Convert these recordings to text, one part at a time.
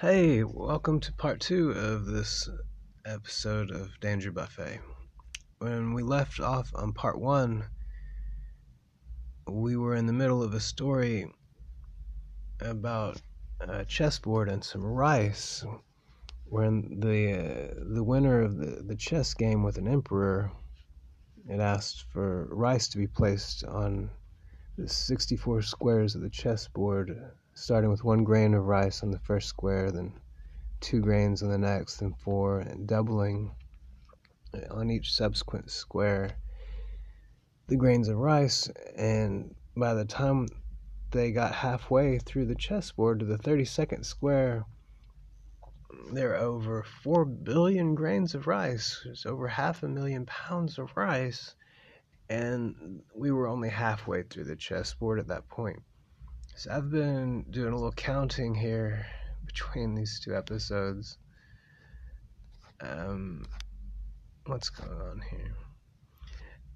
Hey, welcome to part two of this episode of Danger Buffet. When we left off on part one, we were in the middle of a story about a chessboard and some rice. When the uh, the winner of the, the chess game with an emperor had asked for rice to be placed on the 64 squares of the chessboard starting with one grain of rice on the first square, then two grains on the next, then four, and doubling on each subsequent square the grains of rice. And by the time they got halfway through the chessboard to the 32nd square, there are over 4 billion grains of rice. There's over half a million pounds of rice. And we were only halfway through the chessboard at that point. I've been doing a little counting here between these two episodes. Um, what's going on here?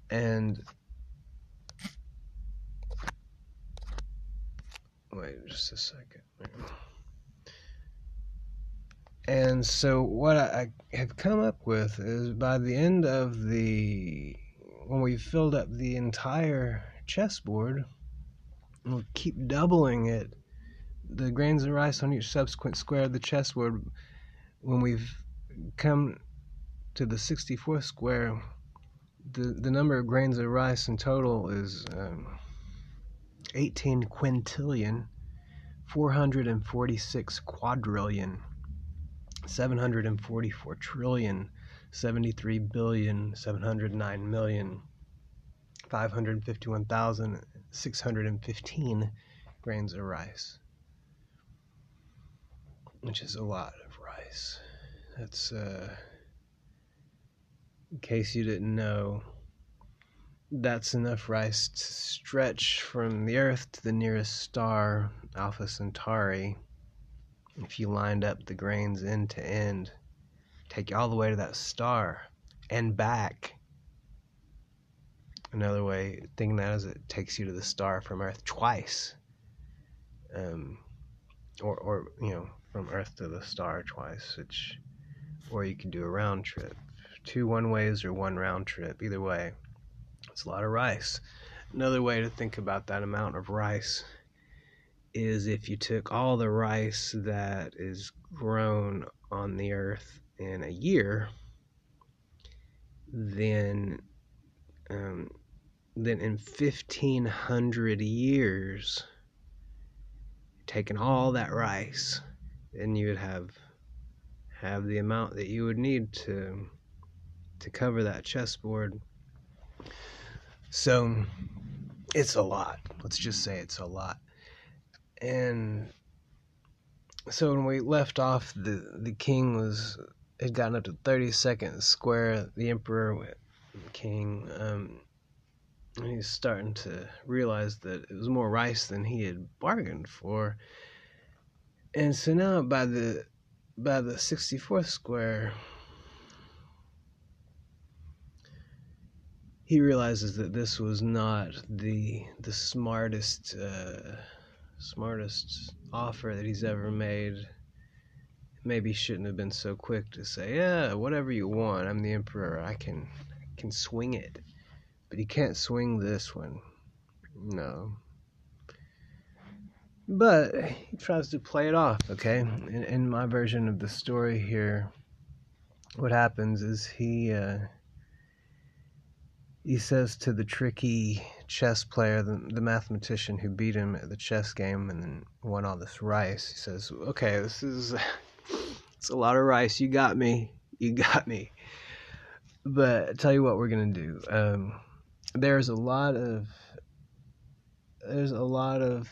And wait just a second. And so what I have come up with is by the end of the when we filled up the entire chessboard we'll keep doubling it. The grains of rice on each subsequent square of the chessboard. When we've come to the 64th square, the, the number of grains of rice in total is um, 18 quintillion, 446 quadrillion, 744 trillion, 73 billion, 709 million, 551,000 615 grains of rice, which is a lot of rice. That's, uh, in case you didn't know, that's enough rice to stretch from the Earth to the nearest star, Alpha Centauri. If you lined up the grains end to end, take you all the way to that star and back Another way thinking that is it takes you to the star from Earth twice. Um, or, or you know, from Earth to the star twice, which, or you can do a round trip, two one ways or one round trip. Either way, it's a lot of rice. Another way to think about that amount of rice is if you took all the rice that is grown on the earth in a year, then um, then in 1500 years, taking all that rice, then you would have have the amount that you would need to to cover that chessboard. So it's a lot. Let's just say it's a lot. And so when we left off, the the king was had gotten up to 32nd square. The emperor, the king, um, he's starting to realize that it was more rice than he had bargained for. And so now by the by the 64th square he realizes that this was not the the smartest uh, smartest offer that he's ever made. Maybe shouldn't have been so quick to say, "Yeah, whatever you want. I'm the emperor. I can can swing it." But he can't swing this one. No. But he tries to play it off, okay? In, in my version of the story here, what happens is he uh, he says to the tricky chess player, the, the mathematician who beat him at the chess game and then won all this rice, he says, "Okay, this is it's a lot of rice. You got me. You got me." But I'll tell you what we're gonna do. Um, there's a lot of there's a lot of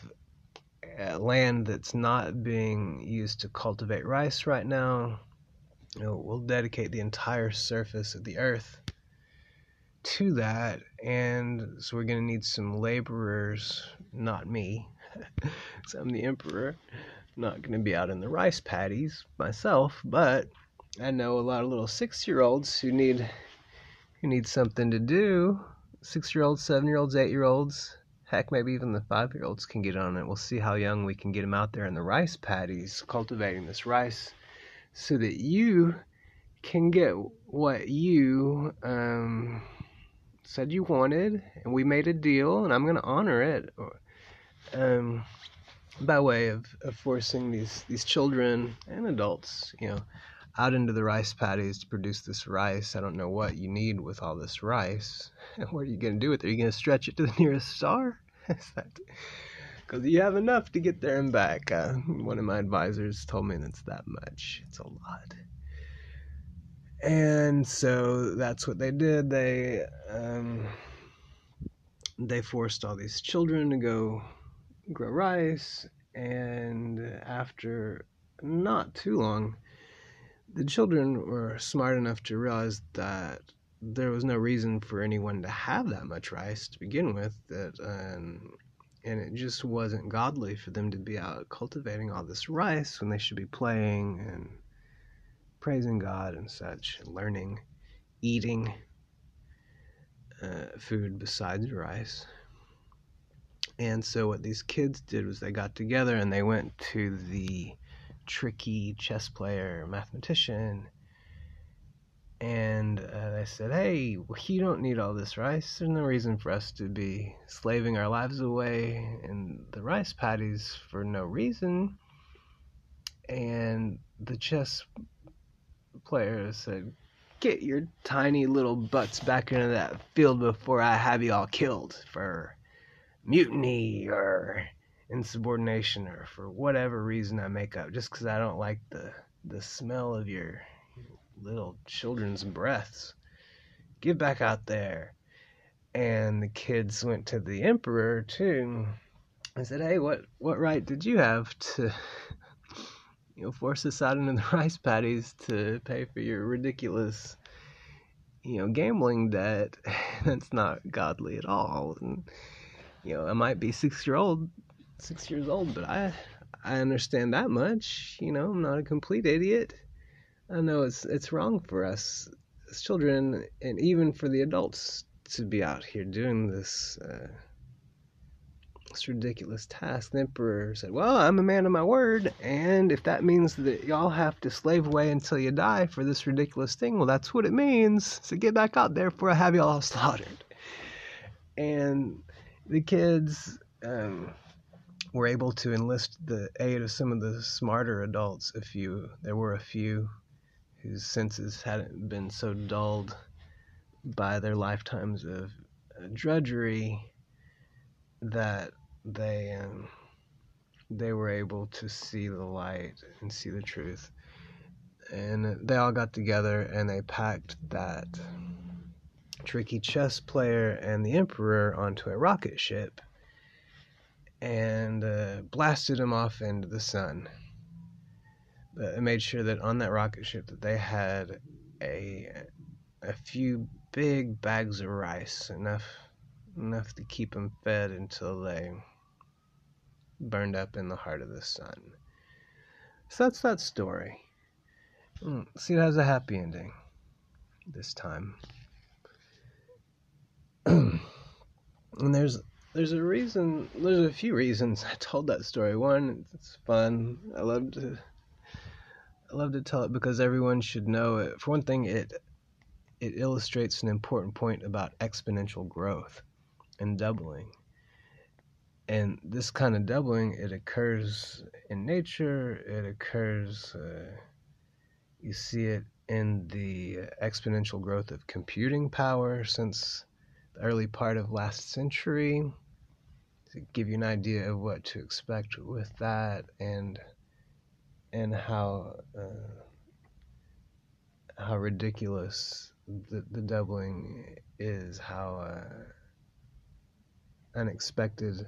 uh, land that's not being used to cultivate rice right now. You know, we'll dedicate the entire surface of the earth to that, and so we're gonna need some laborers. Not me, because I'm the emperor. I'm not gonna be out in the rice paddies myself, but I know a lot of little six-year-olds who need who need something to do six year olds, seven year olds, eight year olds, Heck, maybe even the five year olds can get on it. We'll see how young we can get them out there in the rice paddies cultivating this rice so that you can get what you um, said you wanted. And we made a deal, and I'm going to honor it. Um, by way of, of forcing these, these children and adults, you know, out into the rice paddies to produce this rice. I don't know what you need with all this rice. what are you going to do with it? Are you going to stretch it to the nearest star? Because you have enough to get there and back. Uh, one of my advisors told me that's that much. It's a lot. And so that's what they did. They um, they forced all these children to go grow rice, and after not too long, the children were smart enough to realize that there was no reason for anyone to have that much rice to begin with that um, and it just wasn't godly for them to be out cultivating all this rice when they should be playing and praising God and such, learning, eating uh, food besides rice. And so, what these kids did was they got together and they went to the tricky chess player, mathematician, and uh, said, "Hey, you don't need all this rice. There's no reason for us to be slaving our lives away in the rice paddies for no reason." And the chess player said, "Get your tiny little butts back into that field before I have you all killed for mutiny or insubordination or for whatever reason I make up, just because I don't like the the smell of your little children's breaths. Get back out there. And the kids went to the emperor too and said, Hey, what, what right did you have to you know, force us out into the rice paddies to pay for your ridiculous you know, gambling debt? That's not godly at all. And you know, I might be six year old six years old, but I I understand that much. You know, I'm not a complete idiot. I know it's it's wrong for us as children and even for the adults to be out here doing this uh, this ridiculous task. The emperor said, "Well, I'm a man of my word, and if that means that y'all have to slave away until you die for this ridiculous thing, well, that's what it means. So get back out there before I have y'all slaughtered." And the kids um, were able to enlist the aid of some of the smarter adults. A few, there were a few whose senses hadn't been so dulled by their lifetimes of uh, drudgery that they um, they were able to see the light and see the truth. And they all got together and they packed that tricky chess player and the emperor onto a rocket ship and uh, blasted him off into the sun that made sure that on that rocket ship that they had a a few big bags of rice, enough enough to keep them fed until they burned up in the heart of the sun. So that's that story. Hmm, see, it has a happy ending this time. and there's there's a reason. There's a few reasons I told that story. One, it's fun. I love to I love to tell it because everyone should know it. For one thing, it it illustrates an important point about exponential growth and doubling. And this kind of doubling, it occurs in nature. It occurs. Uh, you see it in the exponential growth of computing power since the early part of last century. Give you an idea of what to expect with that, and and how uh, how ridiculous the, the doubling is, how uh, unexpected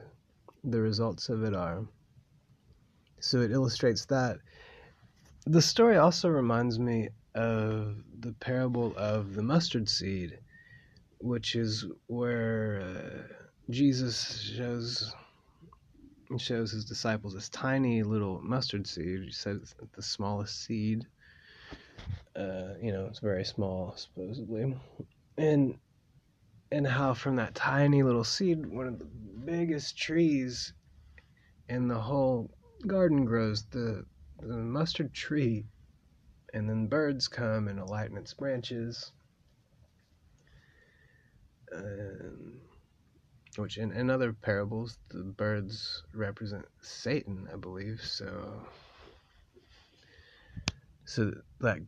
the results of it are. So it illustrates that. The story also reminds me of the parable of the mustard seed, which is where uh, Jesus shows shows his disciples this tiny little mustard seed. He says the smallest seed. Uh, you know, it's very small, supposedly. And and how from that tiny little seed, one of the biggest trees in the whole garden grows, the, the mustard tree. And then birds come and alight in its branches. Which in, in other parables, the birds represent Satan, I believe. So, so that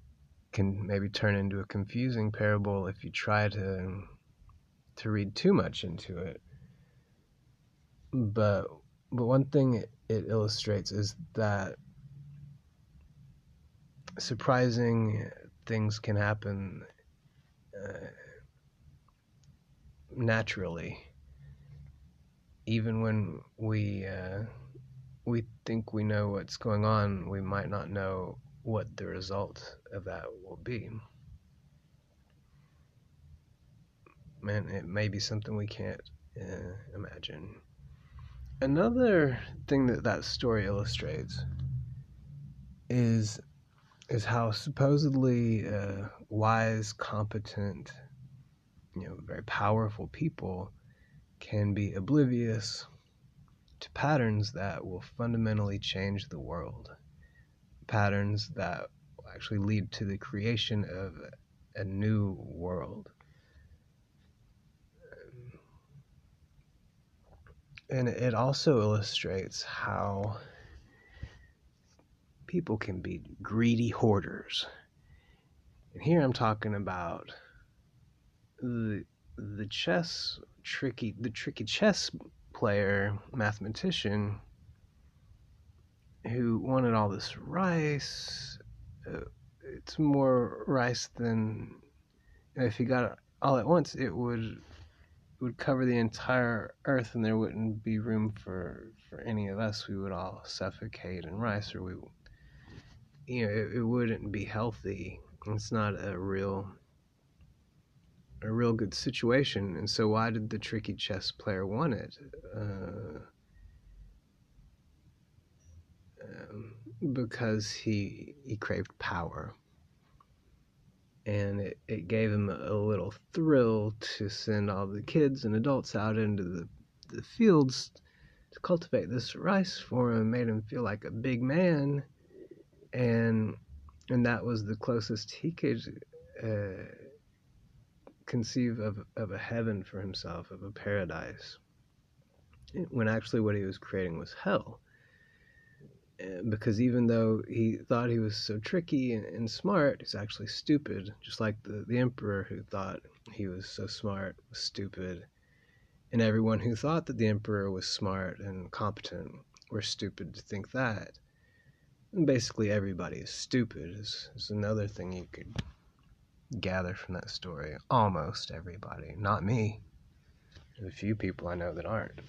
can maybe turn into a confusing parable if you try to to read too much into it. But but one thing it, illustrates is that surprising things can happen uh, naturally, even when we uh, we think we know what's going on. We might not know what the result of that will be. Man, it may be something we can't uh, imagine. Another thing that that story illustrates is is how supposedly uh, wise, competent, you know, very powerful people can be oblivious to patterns that will fundamentally change the world patterns that actually lead to the creation of a new world. And it also illustrates how people can be greedy hoarders. And here I'm talking about the the chess tricky the tricky chess player mathematician who wanted all this rice. Uh, it's more rice than if he got it all at once, it would would cover the entire earth, and there wouldn't be room for for any of us. We would all suffocate in rice, or we, you know, it, it wouldn't be healthy. It's not a real a real good situation. And so, why did the tricky chess player want it? Uh, um, because he he craved power, and it, it gave him a little thrill to send all the kids and adults out into the the fields to cultivate this rice for him. Made him feel like a big man, and and that was the closest he could. Uh, conceive of, of a heaven for himself, of a paradise, when actually what he was creating was hell eh, because even though he thought he was so tricky and, and, smart, he's actually stupid, just like the, the emperor who thought he was so smart was stupid. And everyone who thought that the emperor was smart and competent were stupid to think that. And basically, everybody is stupid, is, is another thing you could gather from that story. Almost everybody. Not me. There's a few people I know that aren't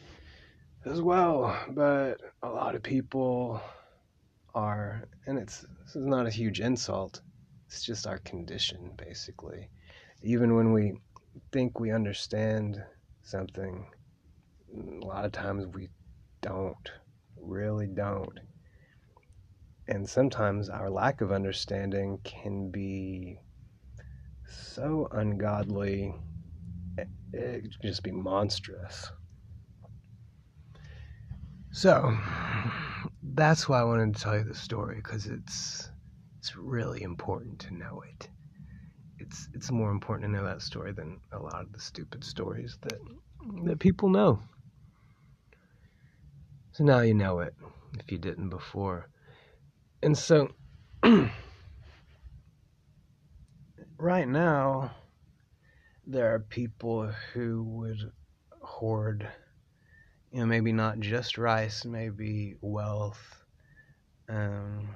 as well, but a lot of people are, and it's this is not a huge insult. It's just our condition, basically. Even when we think we understand something, a lot of times we don't, really don't. And sometimes our lack of understanding can be so ungodly, it, can just be monstrous. So, that's why I wanted to tell you the story because it's it's really important to know it. It's it's more important to know that story than a lot of the stupid stories that that people know. So now you know it if you didn't before. And so right now there are people who would hoard you know, maybe not just rice, maybe wealth, um,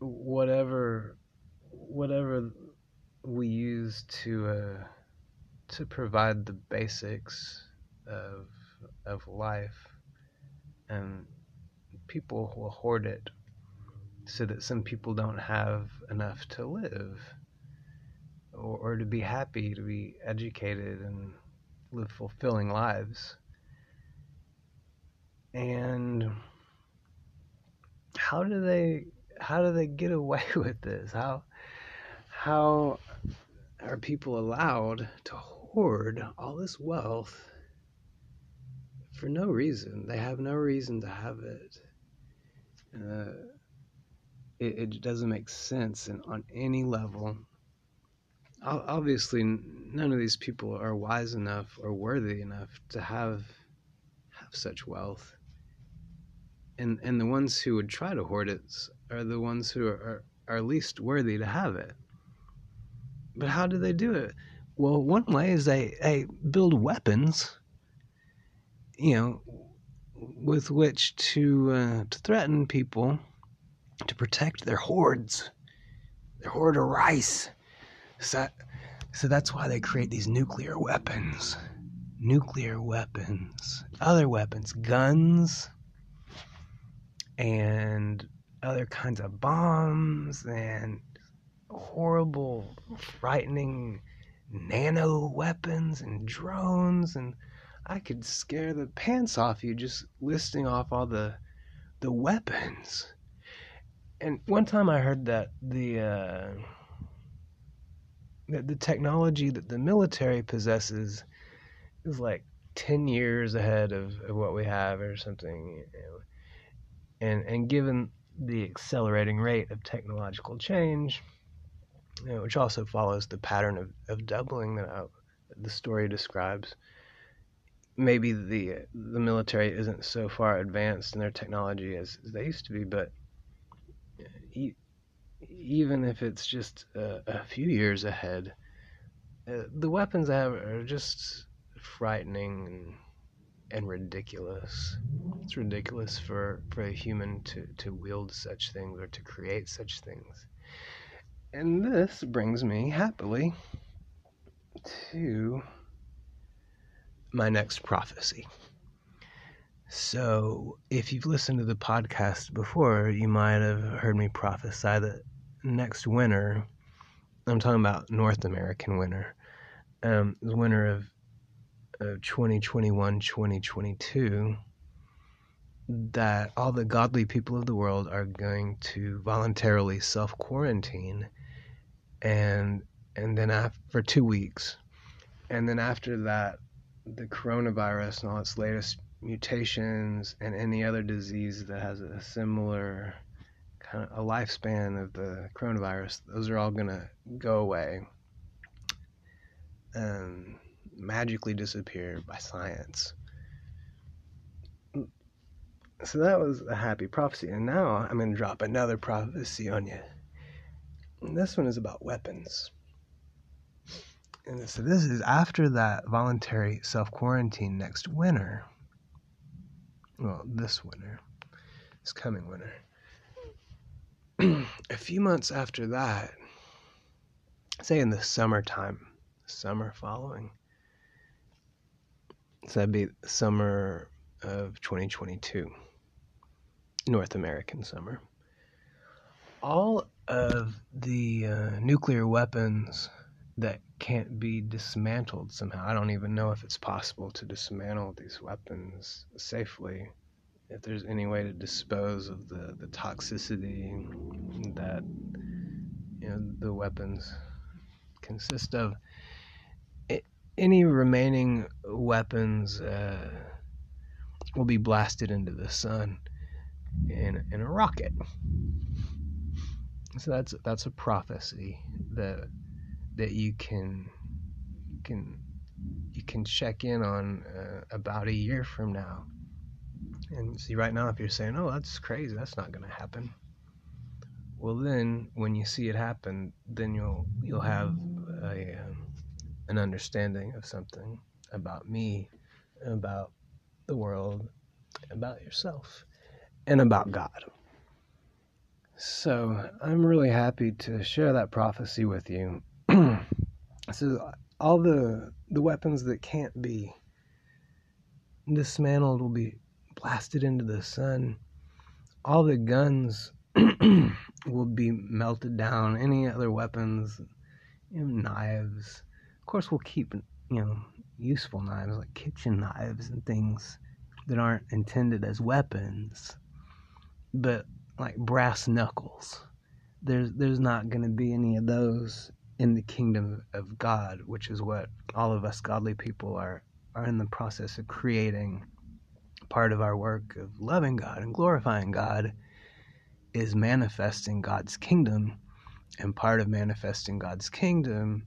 whatever, whatever we use to uh, to provide the basics of of life, and people will hoard it so that some people don't have enough to live or, or to be happy, to be educated and live fulfilling lives. And how do they how do they get away with this? How how are people allowed to hoard all this wealth for no reason. They have no reason to have it. Uh, it, it doesn't make sense in, on any level. Obviously, none of these people are wise enough or worthy enough to have have such wealth. And and the ones who would try to hoard it are the ones who are, are least worthy to have it. But how do they do it? Well, one way is they, they build weapons, you know, with which to uh, to threaten people to protect their hoards, their hoard of rice. So, so that's why they create these nuclear weapons. Nuclear weapons, other weapons, guns, and other kinds of bombs, and horrible, frightening nano weapons and drones. And I could scare the pants off you just listing off all the the weapons and one time I heard that the uh, that the technology that the military possesses is like ten years ahead of, of what we have, or something. And and given the accelerating rate of technological change, you know, which also follows the pattern of, of doubling that I, the story describes, maybe the the military isn't so far advanced in their technology as, as they used to be, but even if it's just a, a few years ahead, uh, the weapons I have are just frightening and, and ridiculous. It's ridiculous for, for a human to, to wield such things or to create such things. And this brings me happily to my next prophecy. So, if you've listened to the podcast before, you might have heard me prophesy that next winter, I'm talking about North American winter, um, the winter of, of 2021 2022, that all the godly people of the world are going to voluntarily self quarantine and and then after, for two weeks. And then after that, the coronavirus and all its latest mutations and any other disease that has a similar kind of a lifespan of the coronavirus, those are all going to go away and magically disappear by science. So that was a happy prophecy. And now I'm going to drop another prophecy on you. And this one is about weapons. And so this is after that voluntary self quarantine next winter well, this winter, this coming winter. a few months after that, say in the summertime, summer following, so that'd be summer of 2022, North American summer. All of the uh, nuclear weapons that can't be dismantled somehow. I don't even know if it's possible to dismantle these weapons safely. If there's any way to dispose of the, the toxicity that you know the weapons consist of, any remaining weapons uh, will be blasted into the sun in in a rocket. So that's that's a prophecy that that you can can you can check in on uh, about a year from now. And see right now if you're saying oh that's crazy that's not going to happen. Well then when you see it happen then you'll you'll have a um, an understanding of something about me about the world about yourself and about god. So i'm really happy to share that prophecy with you so all the the weapons that can't be dismantled will be blasted into the sun. All the guns will be melted down. Any other weapons, you know, knives. Of course, we'll keep you know useful knives like kitchen knives and things that aren't intended as weapons, but like brass knuckles. There's there's not going to be any of those in the kingdom of God, which is what all of us godly people are are in the process of creating. Part of our work of loving God and glorifying God is manifesting God's kingdom, and part of manifesting God's kingdom,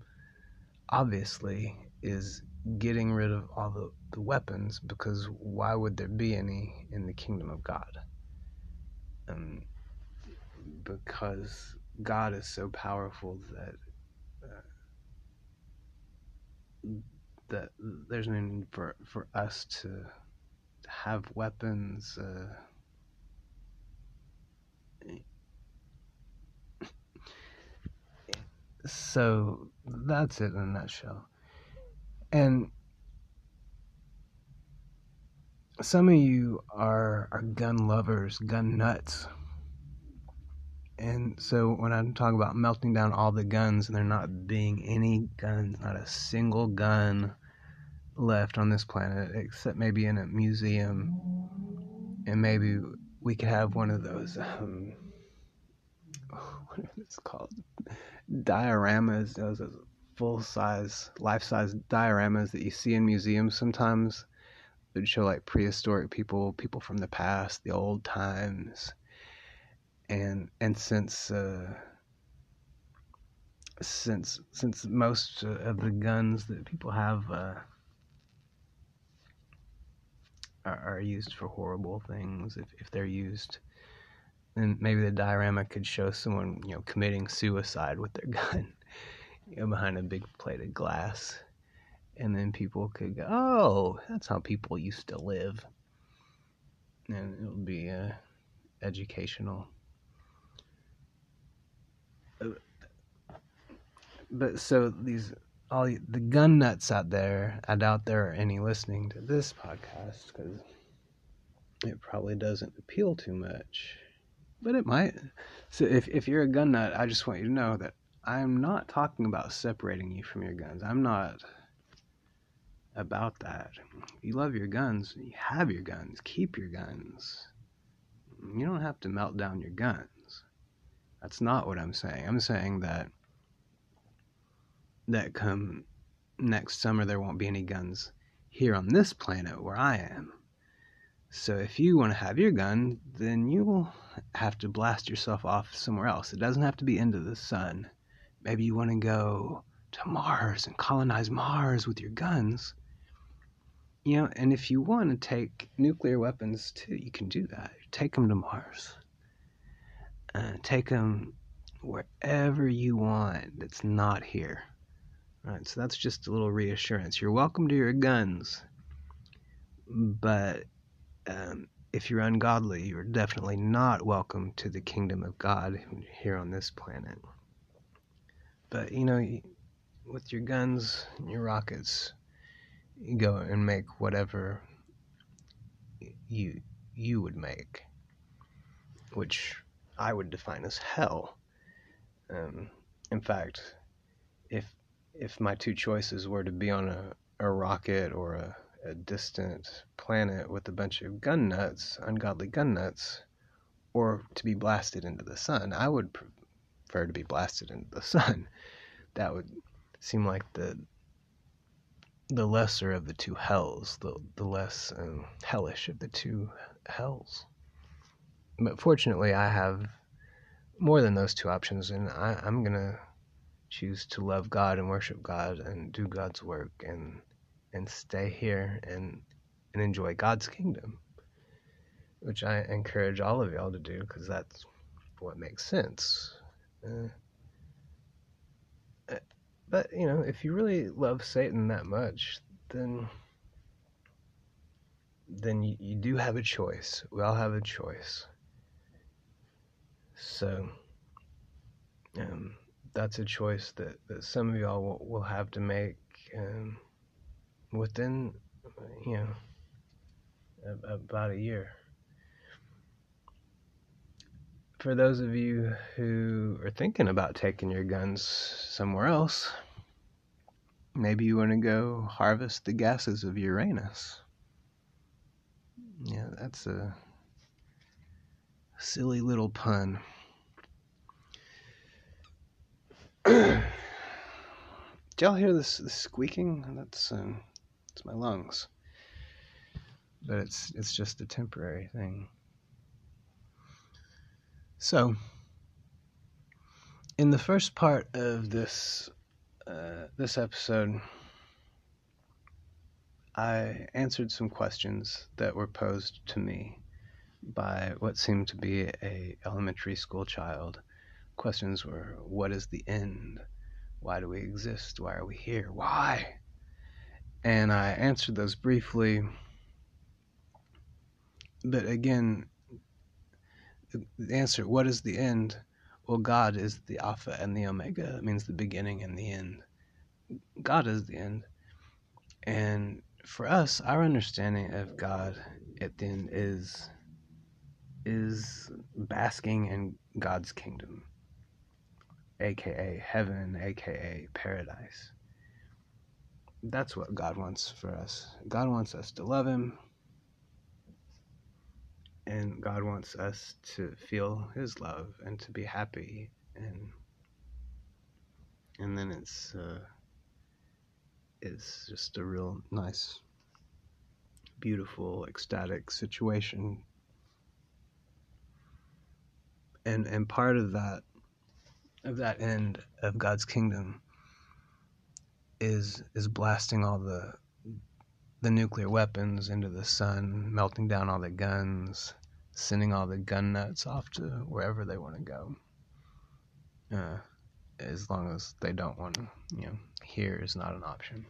obviously, is getting rid of all the, the weapons because why would there be any in the kingdom of God? Um, because God is so powerful that that there's no need for for us to, have weapons. Uh, so that's it in a nutshell. And some of you are are gun lovers, gun nuts. And so when I'm talking about melting down all the guns and there not being any guns, not a single gun left on this planet, except maybe in a museum, and maybe we could have one of those. Um, what called? Dioramas. Those full size, life size dioramas that you see in museums sometimes. That show like prehistoric people, people from the past, the old times and and since uh, since since most of the guns that people have uh, are, are used for horrible things, if if they're used, then maybe the diorama could show someone you know committing suicide with their gun, you know, behind a big plate of glass, and then people could go, oh, that's how people used to live, and it would be uh, educational. But so these all the gun nuts out there, I doubt there are any listening to this podcast because it probably doesn't appeal too much, but it might. So if if you're a gun nut, I just want you to know that I'm not talking about separating you from your guns. I'm not about that. You love your guns, you have your guns, keep your guns. You don't have to melt down your guns. That's not what I'm saying. I'm saying that that come next summer there won't be any guns here on this planet where I am. So if you want to have your gun, then you will have to blast yourself off somewhere else. It doesn't have to be into the sun. Maybe you want to go to Mars and colonize Mars with your guns. You know, and if you want to take nuclear weapons too, you can do that. Take them to Mars. Uh, take them wherever you want that's not here. Alright, so that's just a little reassurance. You're welcome to your guns, but um, if you're ungodly, you're definitely not welcome to the kingdom of God here on this planet. But you know, with your guns and your rockets, you go and make whatever you you would make, which I would define as hell. Um, in fact, if if my two choices were to be on a, a rocket or a, a distant planet with a bunch of gun nuts, ungodly gun nuts, or to be blasted into the sun, I would prefer to be blasted into the sun. That would seem like the the lesser of the two hells, the the less um, hellish of the two hells. But fortunately, I have more than those two options, and I, I'm gonna choose to love God and worship God and do God's work and and stay here and and enjoy God's kingdom, which I encourage all of y'all to do because that's what makes sense. Uh, uh, but you know, if you really love Satan that much, then then you, you do have a choice. We all have a choice. So, um, that's a choice that, that some of y'all will, will have to make um, within, you know, about a year. For those of you who are thinking about taking your guns somewhere else, maybe you want to go harvest the gases of Uranus. Yeah, that's a silly little pun. Do y'all hear this, this squeaking? That's um, it's my lungs. But it's it's just a temporary thing. So, in the first part of this uh, this episode, I answered some questions that were posed to me by what seemed to be a elementary school child. Questions were, "What is the end? Why do we exist? Why are we here? Why?" And I answered those briefly. But again, the answer, what is the end? Well, God is the Alpha and the Omega. It means the beginning and the end. God is the end. And for us, our understanding of God at the end is is basking in God's kingdom, aka heaven, aka paradise. That's what God wants for us. God wants us to love Him, and God wants us to feel His love and to be happy, and and then it's uh, it's just a real nice, beautiful, ecstatic situation. And and part of that of that end of God's kingdom is is blasting all the the nuclear weapons into the sun, melting down all the guns, sending all the gun nuts off to wherever they want to go. Uh, as long as they don't want to, you know, here is not an option.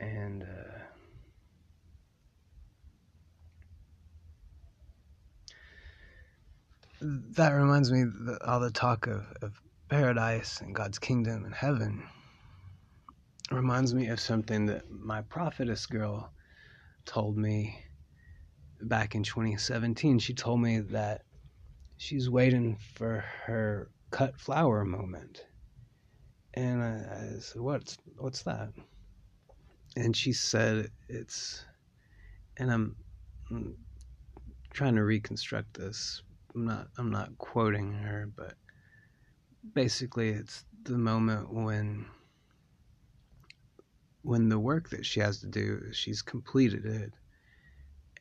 And uh, that reminds me that all the talk of, of paradise and God's kingdom and heaven reminds me of something that my prophetess girl told me back in 2017. She told me that she's waiting for her cut flower moment. And I, I said, "What's what's that?" And she said, "It's," and I'm, I'm trying to reconstruct this. I'm not I'm not quoting her, but basically, it's the moment when when the work that she has to do, she's completed it,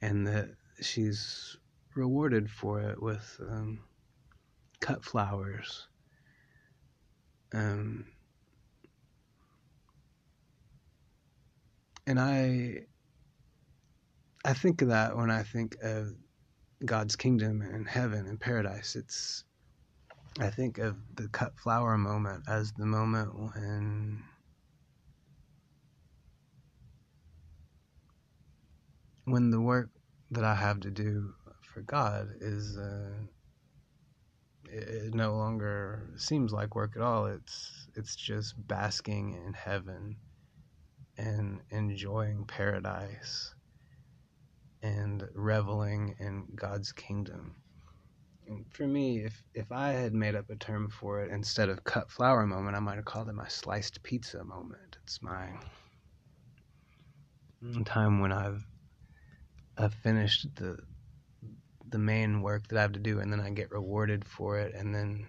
and that she's rewarded for it with um, cut flowers. Um, and I, I think of that when I think of God's kingdom and heaven and paradise. It's, I think of the cut flower moment as the moment when when the work that I have to do for God is uh, it, it no longer seems like work at all. It's it's just basking in heaven and enjoying paradise and reveling in God's kingdom. And for me, if if I had made up a term for it instead of cut flower moment, I might have called it my sliced pizza moment. It's my time when I've I've finished the the main work that I have to do, and then I get rewarded for it, and then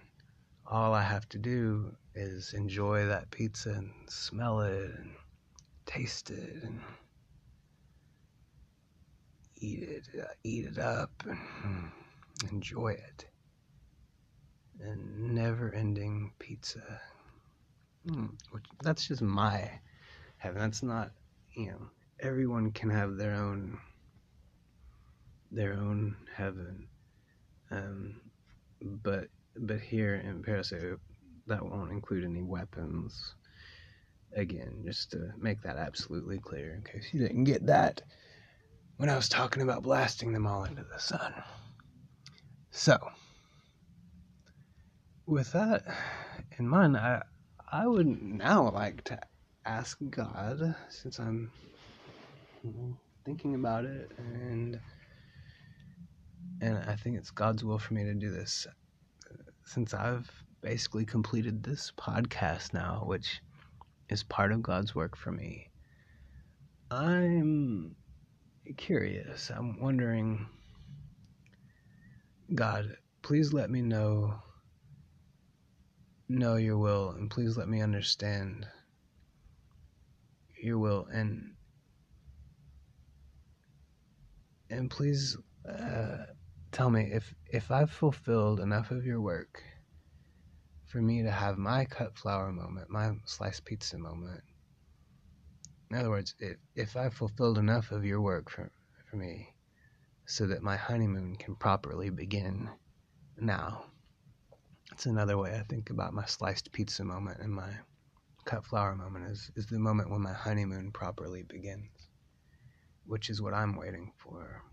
all I have to do is enjoy that pizza and smell it and taste it and eat it, uh, eat it up, and enjoy it. And never-ending pizza. Mm, which, that's just my heaven. That's not, you know, everyone can have their own their own heaven. Um, but but here in Parasite, that won't include any weapons. Again, just to make that absolutely clear, in case you didn't get that when I was talking about blasting them all into the sun. So, with that in mind, I I would now like to ask God, since I'm thinking about it and and I think it's God's will for me to do this uh, since I've basically completed this podcast now, which is part of God's work for me. I'm curious. I'm wondering, God, please let me know know your will and please let me understand your will and and please uh, tell me if if I've fulfilled enough of your work for me to have my cut flower moment, my sliced pizza moment. In other words, if if I've fulfilled enough of your work for for me, so that my honeymoon can properly begin now. It's another way I think about my sliced pizza moment and my cut flower moment is, is the moment when my honeymoon properly begins, which is what I'm waiting for.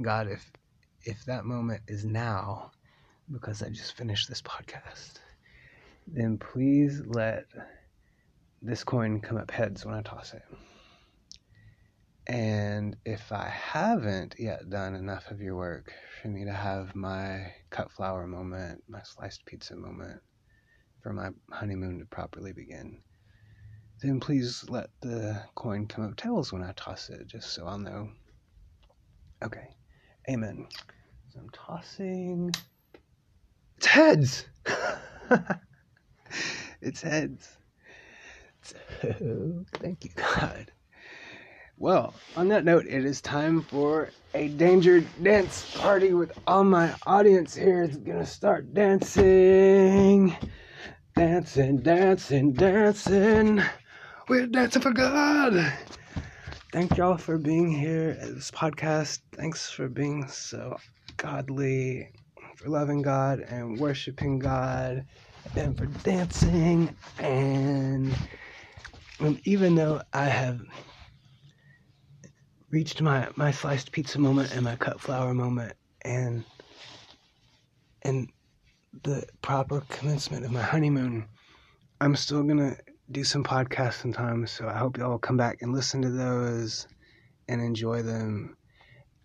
God, if if that moment is now, because I just finished this podcast, then please let this coin come up heads when I toss it. And if I haven't yet done enough of your work for me to have my cut flower moment, my sliced pizza moment, for my honeymoon to properly begin, then please let the coin come up tails when I toss it, just so I'll know. Okay, amen. So I'm tossing. It's heads! it's heads. Thank you, God. Well, on that note, it is time for a danger dance party with all my audience here. It's gonna start dancing, dancing, dancing, dancing. We're dancing for God. Thank y'all for being here at this podcast. Thanks for being so godly, for loving God and worshiping God, and for dancing. And even though I have reached my my sliced pizza moment and my cut flower moment and and the proper commencement of my honeymoon i'm still gonna do some podcasts sometimes. So i hope y'all come back and listen to those and enjoy them.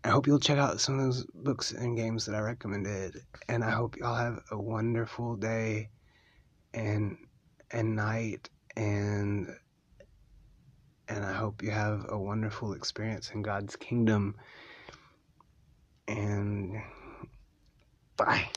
I hope you'll check out some of those books and games that i recommended. And i hope y'all have a wonderful day and and night and and I hope you have a wonderful experience in God's kingdom. And bye.